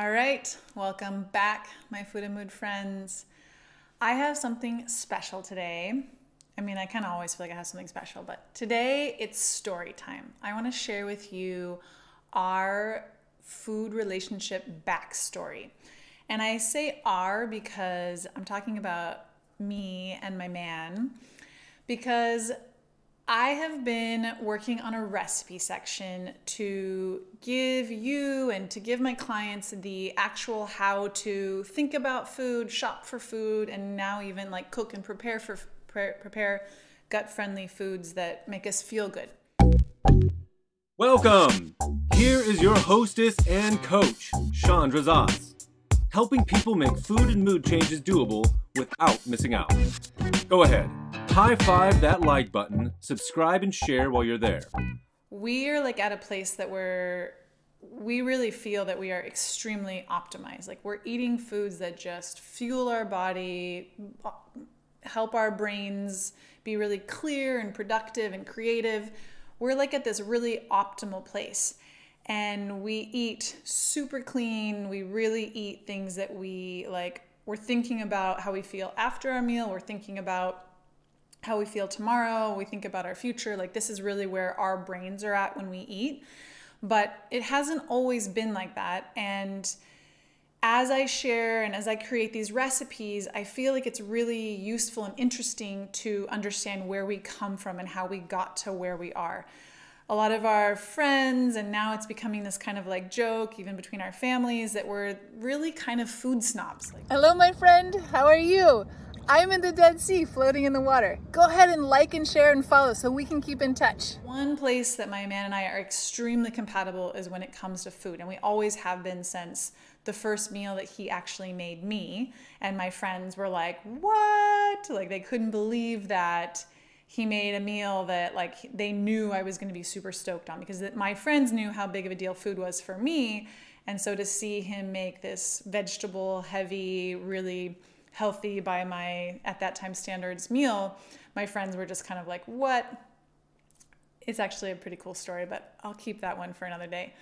All right, welcome back, my food and mood friends. I have something special today. I mean, I kind of always feel like I have something special, but today it's story time. I want to share with you our food relationship backstory. And I say our because I'm talking about me and my man, because I have been working on a recipe section to give you and to give my clients the actual how to think about food, shop for food, and now even like cook and prepare for prepare gut friendly foods that make us feel good. Welcome! Here is your hostess and coach, Chandra Zas, helping people make food and mood changes doable without missing out. Go ahead High five that like button, subscribe and share while you're there. We are like at a place that we're we really feel that we are extremely optimized. Like we're eating foods that just fuel our body, help our brains be really clear and productive and creative. We're like at this really optimal place. And we eat super clean. We really eat things that we like. We're thinking about how we feel after our meal. We're thinking about how we feel tomorrow, we think about our future. Like, this is really where our brains are at when we eat. But it hasn't always been like that. And as I share and as I create these recipes, I feel like it's really useful and interesting to understand where we come from and how we got to where we are. A lot of our friends, and now it's becoming this kind of like joke, even between our families, that we're really kind of food snobs. Like, Hello, my friend. How are you? I'm in the Dead Sea floating in the water. Go ahead and like and share and follow so we can keep in touch. One place that my man and I are extremely compatible is when it comes to food, and we always have been since the first meal that he actually made me. And my friends were like, What? Like, they couldn't believe that he made a meal that like they knew I was going to be super stoked on because my friends knew how big of a deal food was for me and so to see him make this vegetable heavy really healthy by my at that time standards meal my friends were just kind of like what? It's actually a pretty cool story but i'll keep that one for another day.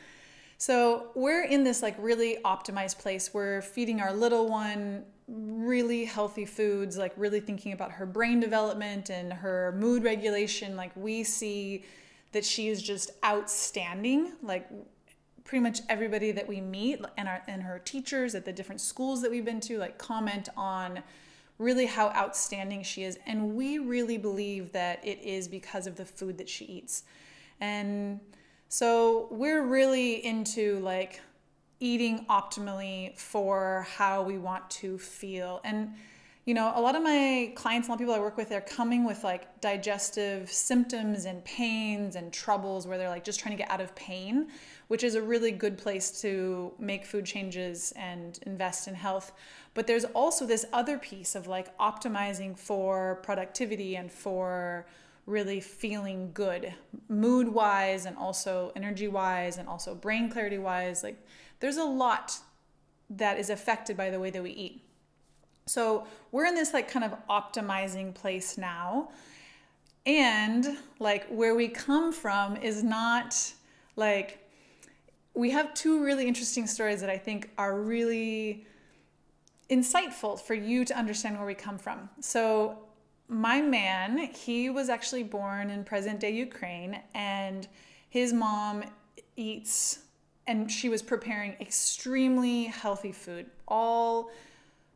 So we're in this like really optimized place. We're feeding our little one really healthy foods like really thinking about her brain development and her mood regulation. Like we see that she is just outstanding. Like pretty much everybody that we meet and our and her teachers at the different schools that we've been to like comment on really how outstanding she is. And we really believe that it is because of the food that she eats. And so we're really into like eating optimally for how we want to feel. And you know, a lot of my clients, a lot of people I work with, they're coming with like digestive symptoms and pains and troubles where they're like just trying to get out of pain, which is a really good place to make food changes and invest in health. But there's also this other piece of like optimizing for productivity and for really feeling good, mood wise, and also energy wise, and also brain clarity wise. Like, there's a lot that is affected by the way that we eat. So we're in this like kind of optimizing place now. And like where we come from is not like we have two really interesting stories that I think are really insightful for you to understand where we come from. So my man, he was actually born in present day Ukraine and his mom eats and she was preparing extremely healthy food. All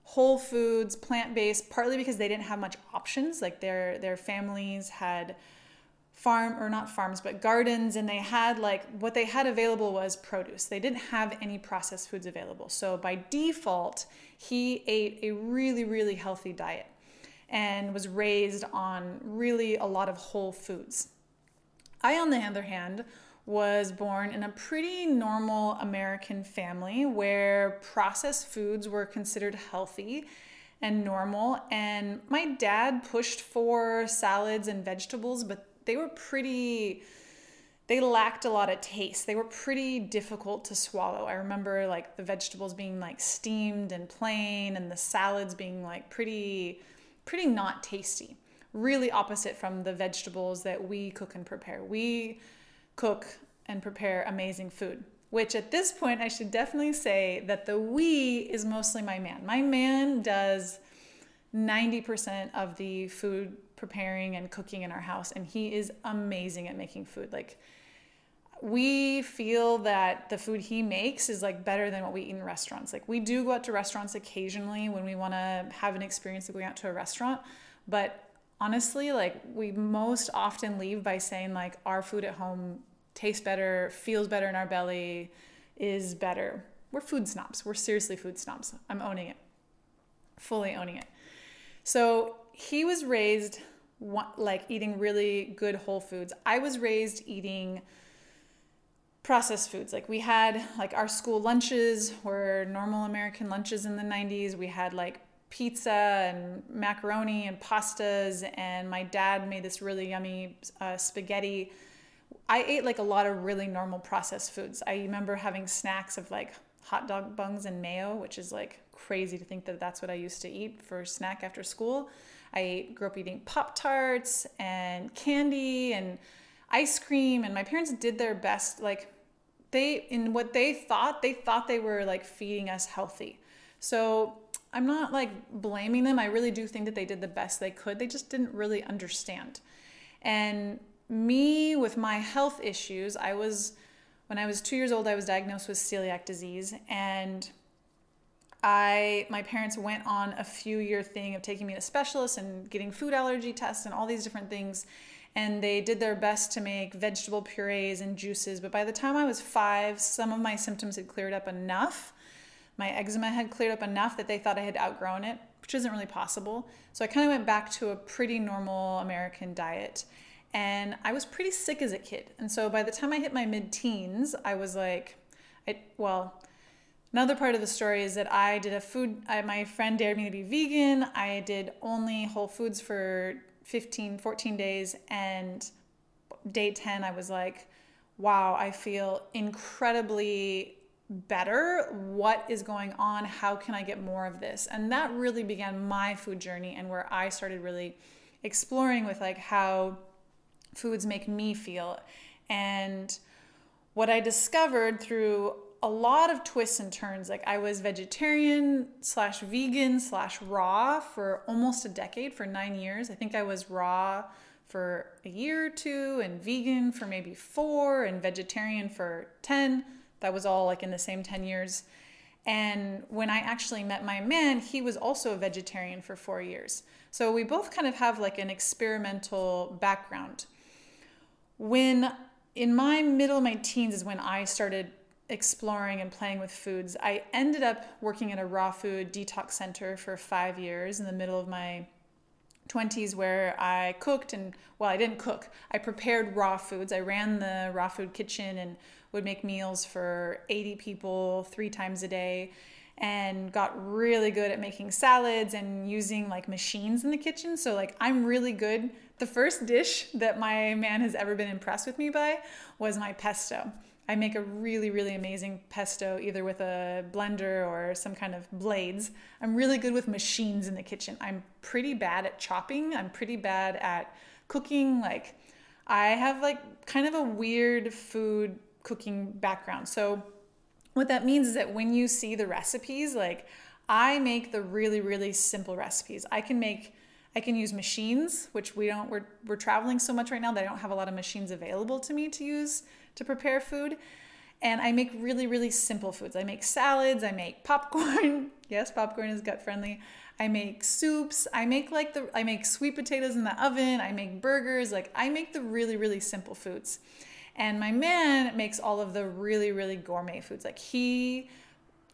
whole foods, plant-based, partly because they didn't have much options. Like their their families had farm or not farms, but gardens and they had like what they had available was produce. They didn't have any processed foods available. So by default, he ate a really really healthy diet and was raised on really a lot of whole foods. I on the other hand was born in a pretty normal American family where processed foods were considered healthy and normal. And my dad pushed for salads and vegetables, but they were pretty they lacked a lot of taste. They were pretty difficult to swallow. I remember like the vegetables being like steamed and plain and the salads being like pretty pretty not tasty. Really opposite from the vegetables that we cook and prepare. We cook and prepare amazing food. which at this point I should definitely say that the we is mostly my man. My man does 90% of the food preparing and cooking in our house, and he is amazing at making food. Like, we feel that the food he makes is like better than what we eat in restaurants. Like we do go out to restaurants occasionally when we want to have an experience of going out to a restaurant, but honestly, like we most often leave by saying like our food at home tastes better, feels better in our belly, is better. We're food snobs. We're seriously food snobs. I'm owning it. Fully owning it. So, he was raised like eating really good whole foods. I was raised eating processed foods. Like we had like our school lunches were normal American lunches in the 90s. We had like pizza and macaroni and pastas and my dad made this really yummy uh, spaghetti. I ate like a lot of really normal processed foods. I remember having snacks of like hot dog buns and mayo, which is like crazy to think that that's what I used to eat for snack after school. I grew up eating Pop Tarts and candy and ice cream, and my parents did their best. Like they, in what they thought, they thought they were like feeding us healthy. So I'm not like blaming them. I really do think that they did the best they could. They just didn't really understand. And me with my health issues, I was when I was two years old, I was diagnosed with celiac disease, and I my parents went on a few year thing of taking me to specialists and getting food allergy tests and all these different things and they did their best to make vegetable purees and juices but by the time I was 5 some of my symptoms had cleared up enough my eczema had cleared up enough that they thought I had outgrown it which isn't really possible so I kind of went back to a pretty normal American diet and I was pretty sick as a kid and so by the time I hit my mid teens I was like I, well Another part of the story is that I did a food, I, my friend dared me to be vegan. I did only Whole Foods for 15, 14 days. And day 10, I was like, wow, I feel incredibly better. What is going on? How can I get more of this? And that really began my food journey and where I started really exploring with like how foods make me feel. And what I discovered through a lot of twists and turns. Like I was vegetarian slash vegan slash raw for almost a decade, for nine years. I think I was raw for a year or two, and vegan for maybe four, and vegetarian for 10. That was all like in the same 10 years. And when I actually met my man, he was also a vegetarian for four years. So we both kind of have like an experimental background. When in my middle my teens is when I started exploring and playing with foods. I ended up working at a raw food detox center for five years in the middle of my 20s where I cooked and, well, I didn't cook. I prepared raw foods. I ran the raw food kitchen and would make meals for 80 people three times a day and got really good at making salads and using like machines in the kitchen. So, like, I'm really good. The first dish that my man has ever been impressed with me by was my pesto. I make a really, really amazing pesto either with a blender or some kind of blades. I'm really good with machines in the kitchen. I'm pretty bad at chopping. I'm pretty bad at cooking. Like, I have like kind of a weird food cooking background. So, what that means is that when you see the recipes, like, I make the really, really simple recipes. I can make I can use machines, which we don't, we're, we're traveling so much right now that I don't have a lot of machines available to me to use to prepare food. And I make really, really simple foods. I make salads, I make popcorn. yes, popcorn is gut friendly. I make soups. I make like the, I make sweet potatoes in the oven. I make burgers. Like I make the really, really simple foods. And my man makes all of the really, really gourmet foods. Like he,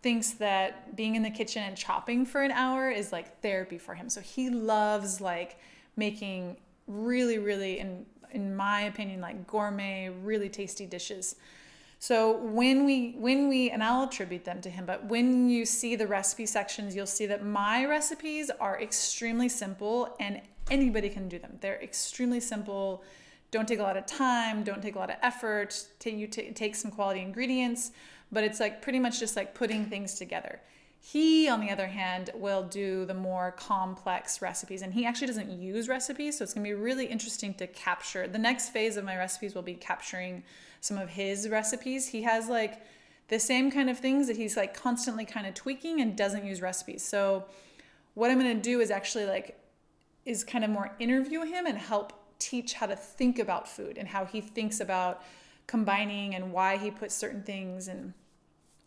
thinks that being in the kitchen and chopping for an hour is like therapy for him. So he loves like making really, really, in in my opinion, like gourmet, really tasty dishes. So when we when we and I'll attribute them to him, but when you see the recipe sections, you'll see that my recipes are extremely simple and anybody can do them. They're extremely simple. Don't take a lot of time, don't take a lot of effort. Take you t- take some quality ingredients but it's like pretty much just like putting things together. He, on the other hand, will do the more complex recipes, and he actually doesn't use recipes, so it's gonna be really interesting to capture. The next phase of my recipes will be capturing some of his recipes. He has like the same kind of things that he's like constantly kind of tweaking and doesn't use recipes. So what I'm to do is actually like is kind of more interview him and help teach how to think about food and how he thinks about combining and why he puts certain things. And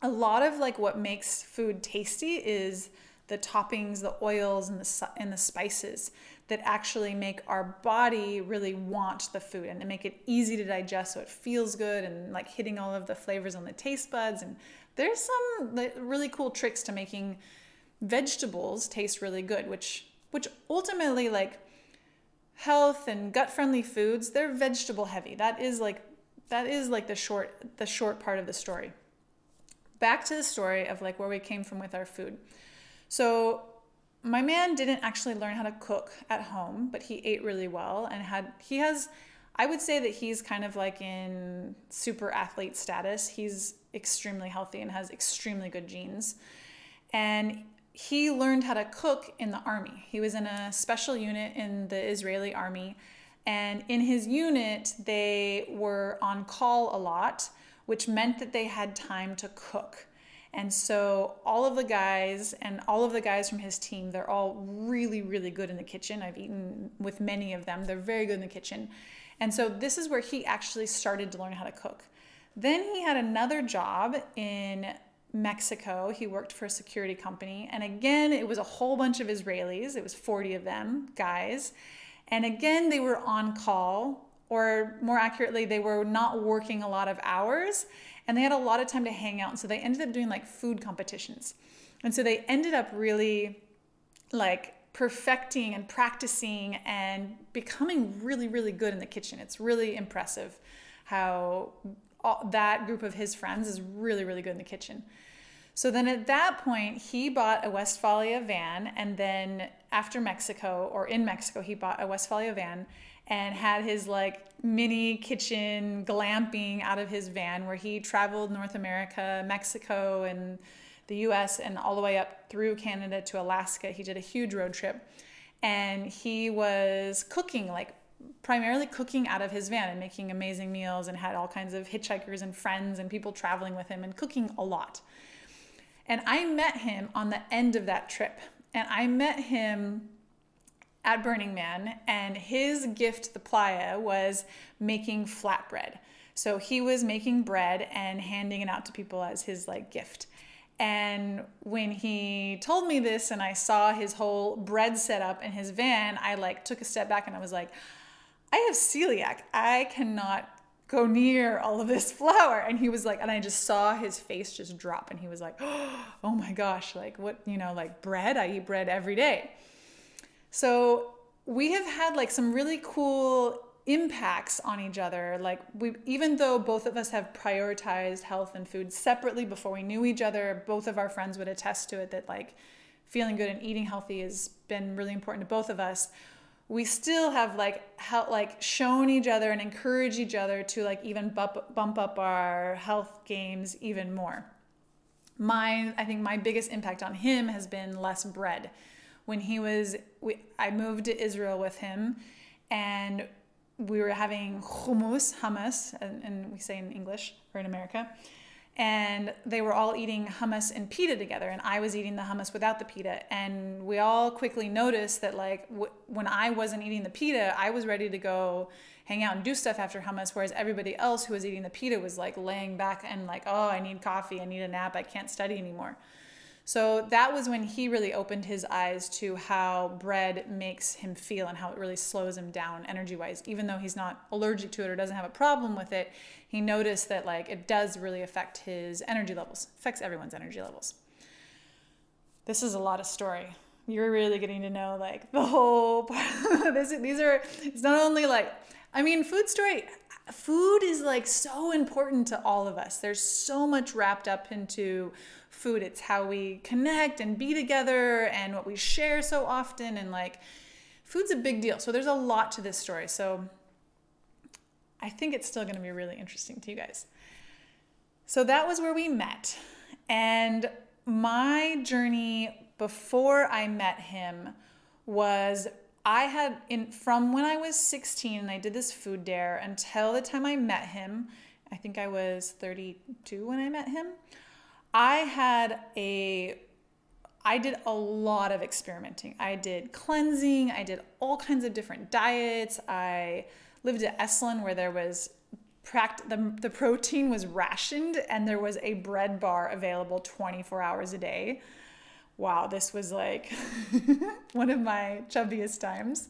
a lot of like what makes food tasty is the toppings, the oils and the and the spices that actually make our body really want the food and make it easy to digest so it feels good and like hitting all of the flavors on the taste buds. And there's some really cool tricks to making vegetables taste really good which which ultimately like health and gut friendly foods they're vegetable heavy that is like that is like the short the short part of the story back to the story of like where we came from with our food so my man didn't actually learn how to cook at home, but he ate really well and had he has I would say that he's kind of like in super athlete status. He's extremely healthy and has extremely good genes. And he learned how to cook in the army. He was in a special unit in the Israeli army. And in his unit, they were on call a lot, which meant that they had time to cook. And so all of the guys and all of the guys from his team, they're all really, really good in the kitchen. I've eaten with many of them. They're very good in the kitchen. And so this is where he actually started to learn how to cook. Then he had another job in Mexico. He worked for a security company. And again, it was a whole bunch of Israelis. It was 40 of them, guys. And again, they were on call, or more accurately, they were not working a lot of hours and they had a lot of time to hang out. So they ended up doing like food competitions. And so they ended up really like perfecting and practicing and becoming really, really good in the kitchen. It's really impressive how all, that group of his friends is really, really good in the kitchen. So then at that point, he bought a Westfalia van. And then after Mexico, or in Mexico, he bought a Westfalia van and had his like mini kitchen glamping out of his van where he traveled North America, Mexico, and the US, and all the way up through Canada to Alaska. He did a huge road trip and he was cooking like primarily cooking out of his van and making amazing meals and had all kinds of hitchhikers and friends and people traveling with him and cooking a lot. And I met him on the end of that trip. And I met him at Burning Man, and his gift the playa was making flatbread. So he was making bread and handing it out to people as his like gift. And when he told me this and I saw his whole bread setup in his van, I like took a step back and I was like, I have celiac. I cannot go near all of this flour. And he was like, and I just saw his face just drop and he was like, oh my gosh, like what, you know, like bread? I eat bread every day. So we have had like some really cool impacts on each other. Like we even though both of us have prioritized health and food separately before we knew each other, both of our friends would attest to it that like feeling good and eating healthy has been really important to both of us. We still have like how like shown each other and encouraged each other to like even bump, bump up our health games even more. Mine, I think my biggest impact on him has been less bread when he was we, I moved to Israel with him and we were having hummus, hummus, and, and we say in English or in America. And they were all eating hummus and pita together, and I was eating the hummus without the pita. And we all quickly noticed that, like, w- when I wasn't eating the pita, I was ready to go hang out and do stuff after hummus, whereas everybody else who was eating the pita was like laying back and like, oh, I need coffee, I need a nap, I can't study anymore. So that was when he really opened his eyes to how bread makes him feel and how it really slows him down energy wise. Even though he's not allergic to it or doesn't have a problem with it, he noticed that like it does really affect his energy levels, affects everyone's energy levels. This is a lot of story. You're really getting to know like the whole part. this these are it's not only like I mean food story food is like so important to all of us. There's so much wrapped up into food. It's how we connect and be together and what we share so often. And like, food's a big deal. So there's a lot to this story. So I think it's still going to be really interesting to you guys. So that was where we met. And my journey before I met him was I had in from when I was 16 and I did this food dare until the time I met him I think I was 32 when I met him. I had a I did a lot of experimenting. I did cleansing, I did all kinds of different diets. I lived at Esalen where there was pract- the, the protein was rationed and there was a bread bar available 24 hours a day. Wow, this was like one of my chubbiest times.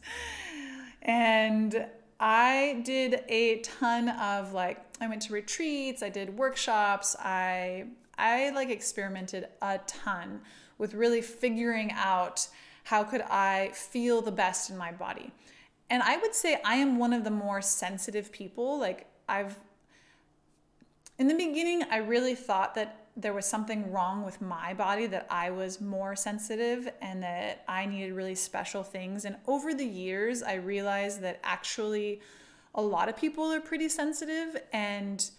And I did a ton of like I went to retreats, I did workshops, I I like experimented a ton with really figuring out how could I feel the best in my body. And I would say I am one of the more sensitive people. Like I've in the beginning I really thought that there was something wrong with my body that I was more sensitive and that I needed really special things. And over the years, I realized that actually a lot of people are pretty sensitive and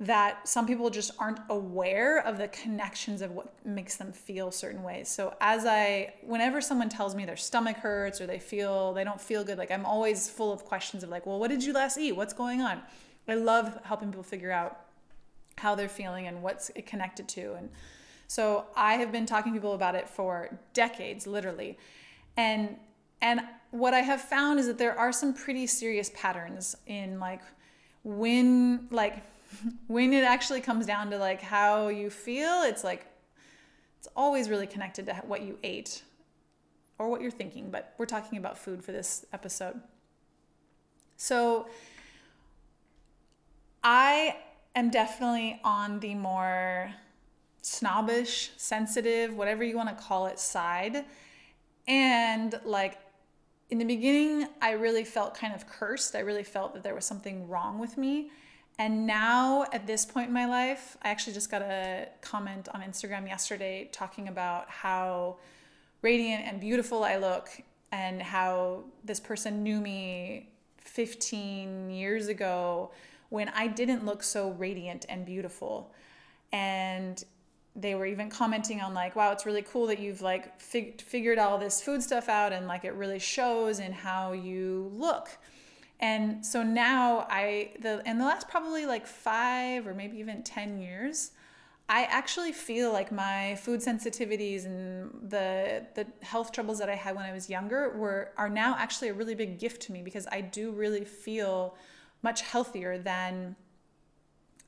that some people just aren't aware of the connections of what makes them feel certain ways. So as I whenever someone tells me their stomach hurts or they feel they don't feel good, like I'm always full of questions of like, "Well, what did you last eat? What's going on?" I love helping people figure out how they're feeling and what's it connected to. And so I have been talking to people about it for decades, literally. And and what I have found is that there are some pretty serious patterns in like when like when it actually comes down to like how you feel, it's like it's always really connected to what you ate or what you're thinking, but we're talking about food for this episode. So I am definitely on the more snobbish, sensitive, whatever you want to call it side. And like in the beginning, I really felt kind of cursed. I really felt that there was something wrong with me. And now, at this point in my life, I actually just got a comment on Instagram yesterday talking about how radiant and beautiful I look, and how this person knew me 15 years ago when I didn't look so radiant and beautiful. And they were even commenting on like wow it's really cool that you've like fig- figured all this food stuff out and like it really shows in how you look and so now i the in the last probably like five or maybe even 10 years i actually feel like my food sensitivities and the the health troubles that i had when i was younger were are now actually a really big gift to me because i do really feel much healthier than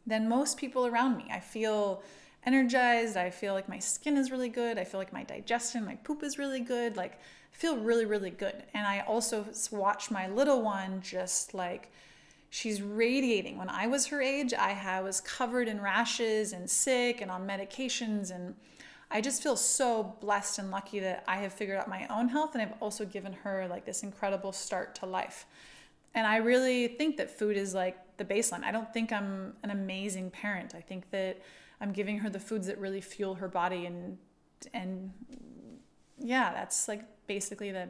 than most people around me. I feel energized. I feel like my skin is really good. I feel like my digestion, my poop is really good. Like I feel really really good. And I also watch my little one just like she's radiating. When I was her age, I was covered in rashes and sick and on medications and I just feel so blessed and lucky that I have figured out my own health and I've also given her like this incredible start to life. And I really think that food is like the baseline. I don't think I'm an amazing parent. I think that I'm giving her the foods that really fuel her body and and yeah, that's like basically the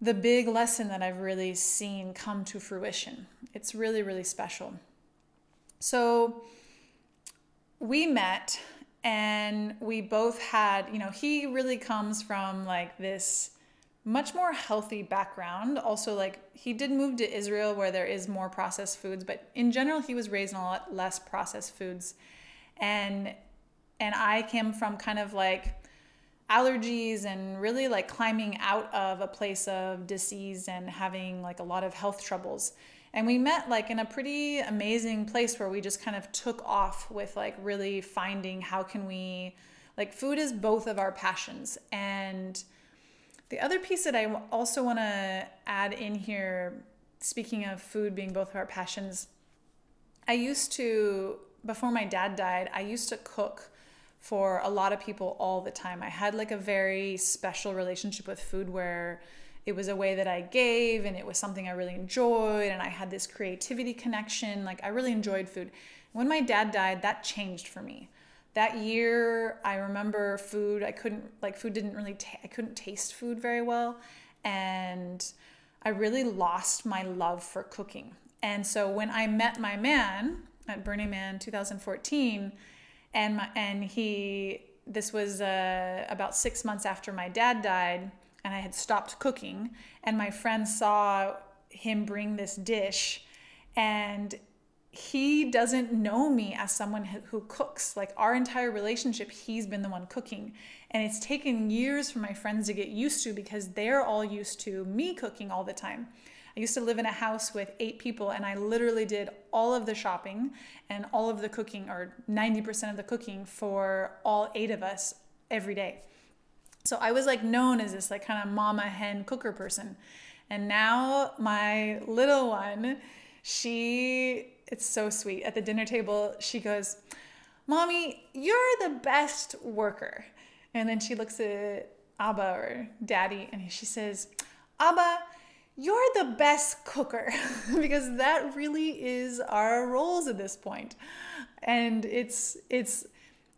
the big lesson that I've really seen come to fruition. It's really really special. So we met and we both had, you know, he really comes from like this much more healthy background. Also, like he did move to Israel where there is more processed foods, but in general, he was raised on a lot less processed foods. And and I came from kind of like allergies and really like climbing out of a place of disease and having like a lot of health troubles. And we met like in a pretty amazing place where we just kind of took off with like really finding how can we like food is both of our passions and the other piece that I also want to add in here, speaking of food being both of our passions, I used to, before my dad died, I used to cook for a lot of people all the time. I had like a very special relationship with food where it was a way that I gave and it was something I really enjoyed and I had this creativity connection. Like I really enjoyed food. When my dad died, that changed for me that year i remember food i couldn't like food didn't really ta- i couldn't taste food very well. And i really lost my love for cooking. And so when i met my man at burning man 2014 and my, and he this was uh, about six months after my dad died and i had stopped cooking and my friend saw him bring this dish and he doesn't know me as someone who cooks. Like our entire relationship, he's been the one cooking. And it's taken years for my friends to get used to because they're all used to me cooking all the time. I used to live in a house with eight people, and I literally did all of the shopping and all of the cooking, or 90% of the cooking for all eight of us every day. So I was like known as this like kind of mama hen cooker person. And now my little one, she it's so sweet. At the dinner table, she goes, Mommy, you're the best worker. And then she looks at Abba or Daddy and she says, Abba, you're the best cooker because that really is our roles at this point. And it's it's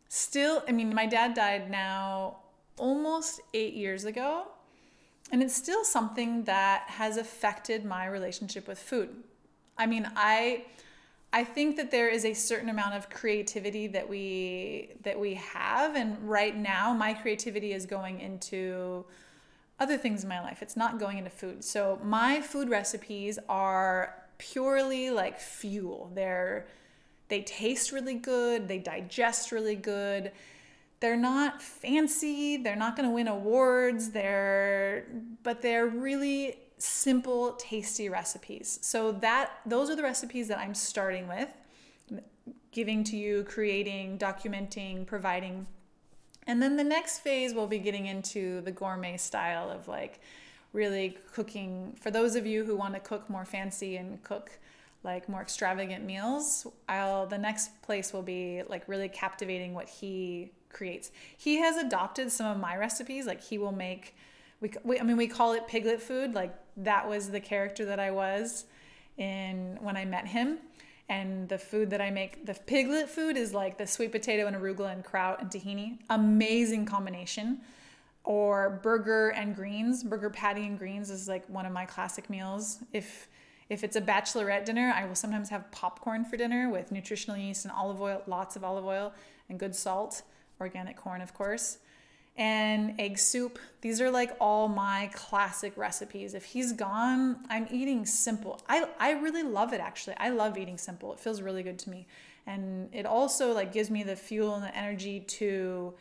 still I mean my dad died now almost 8 years ago and it's still something that has affected my relationship with food. I mean, I I think that there is a certain amount of creativity that we that we have and right now my creativity is going into other things in my life. It's not going into food. So my food recipes are purely like fuel. They're they taste really good, they digest really good. They're not fancy, they're not going to win awards, they're but they're really simple, tasty recipes. So that those are the recipes that I'm starting with, giving to you, creating, documenting, providing. And then the next phase we'll be getting into the gourmet style of like really cooking for those of you who want to cook more fancy and cook like more extravagant meals. I'll the next place will be like really captivating what he creates. He has adopted some of my recipes like he will make we, we I mean we call it piglet food like that was the character that I was in when I met him. And the food that I make, the piglet food is like the sweet potato and arugula and kraut and tahini. Amazing combination. Or burger and greens. Burger patty and greens is like one of my classic meals. If if it's a bachelorette dinner, I will sometimes have popcorn for dinner with nutritional yeast and olive oil, lots of olive oil and good salt, organic corn, of course and egg soup. These are like all my classic recipes. If he's gone, I'm eating simple. I, I really love it actually. I love eating simple. It feels really good to me. And it also like gives me the fuel and the energy to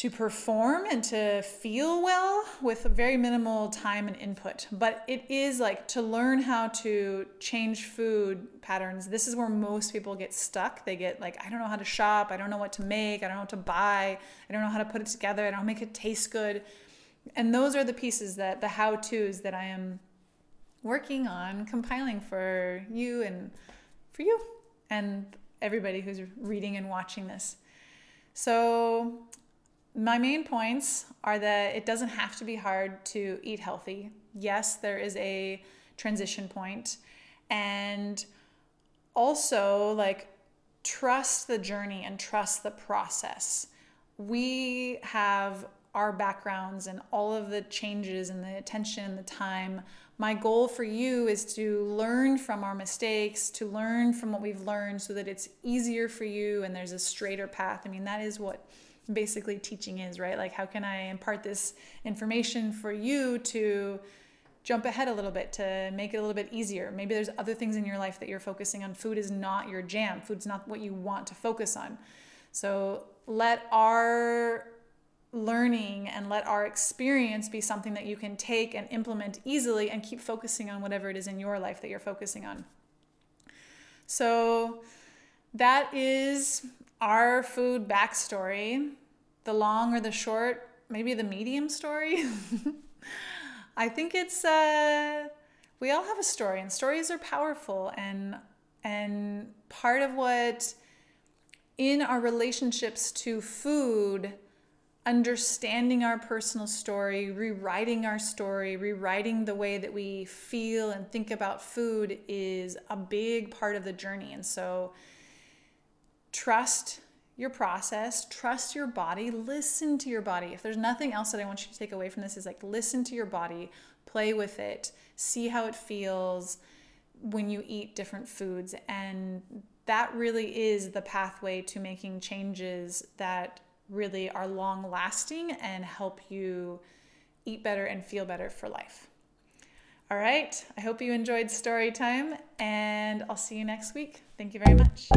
to perform and to feel well with very minimal time and input. But it is like to learn how to change food patterns. This is where most people get stuck. They get like, I don't know how to shop. I don't know what to make. I don't know what to buy. I don't know how to put it together. I don't make it taste good. And those are the pieces that the how to's that I am working on compiling for you and for you and everybody who's reading and watching this. So my main points are that it doesn't have to be hard to eat healthy. Yes, there is a transition point, and also like trust the journey and trust the process. We have our backgrounds and all of the changes and the attention and the time. My goal for you is to learn from our mistakes, to learn from what we've learned so that it's easier for you and there's a straighter path. I mean, that is what basically teaching is, right? Like, how can I impart this information for you to jump ahead a little bit to make it a little bit easier? Maybe there's other things in your life that you're focusing on. Food is not your jam, food's not what you want to focus on. So, let our learning and let our experience be something that you can take and implement easily and keep focusing on whatever it is in your life that you're focusing on. So, that is our food backstory, the long or the short, maybe the medium story. I think it's uh, we all have a story, and stories are powerful, and and part of what in our relationships to food understanding our personal story, rewriting our story, rewriting the way that we feel and think about food is a big part of the journey. And so trust your process, trust your body, listen to your body. If there's nothing else that I want you to take away from this is like listen to your body, play with it, see how it feels when you eat different foods and that really is the pathway to making changes that really are long lasting and help you eat better and feel better for life. All right. I hope you enjoyed story time, and I'll see you next week. Thank you very much.